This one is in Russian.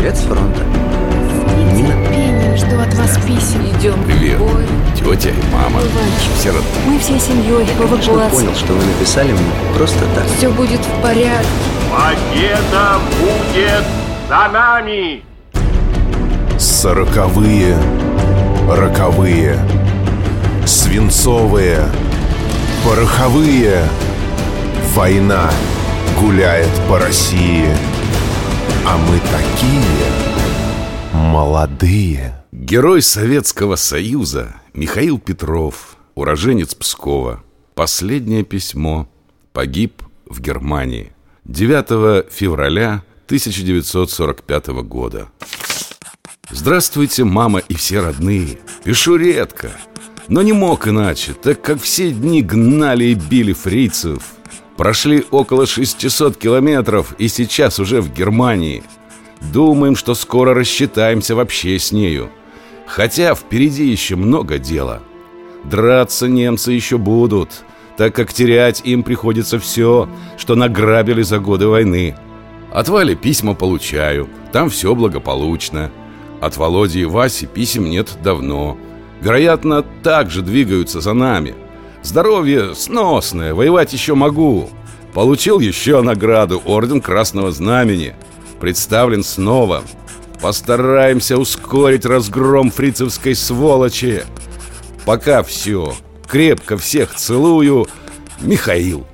Привет с фронта. Нетерпением жду от вас писем. Идем Привет. в. Тетя и мама. Иванчик. Все равно. Мы всей семьей по Конечно, эвакуации. понял, что вы написали мне просто так. Все будет в порядке. Победа будет за нами! Сороковые, роковые, свинцовые, пороховые. Война гуляет по России, а мы такие молодые. Герой Советского Союза Михаил Петров, уроженец Пскова. Последнее письмо. Погиб в Германии. 9 февраля 1945 года. Здравствуйте, мама и все родные. Пишу редко, но не мог иначе, так как все дни гнали и били фрицев. Прошли около 600 километров и сейчас уже в Германии. Думаем, что скоро рассчитаемся вообще с нею. Хотя впереди еще много дела. Драться немцы еще будут, так как терять им приходится все, что награбили за годы войны. От Вали письма получаю, там все благополучно. От Володи и Васи писем нет давно. Вероятно, также двигаются за нами. Здоровье сносное, воевать еще могу. Получил еще награду, орден Красного Знамени. Представлен снова. Постараемся ускорить разгром фрицевской сволочи. Пока все. Крепко всех целую. Михаил.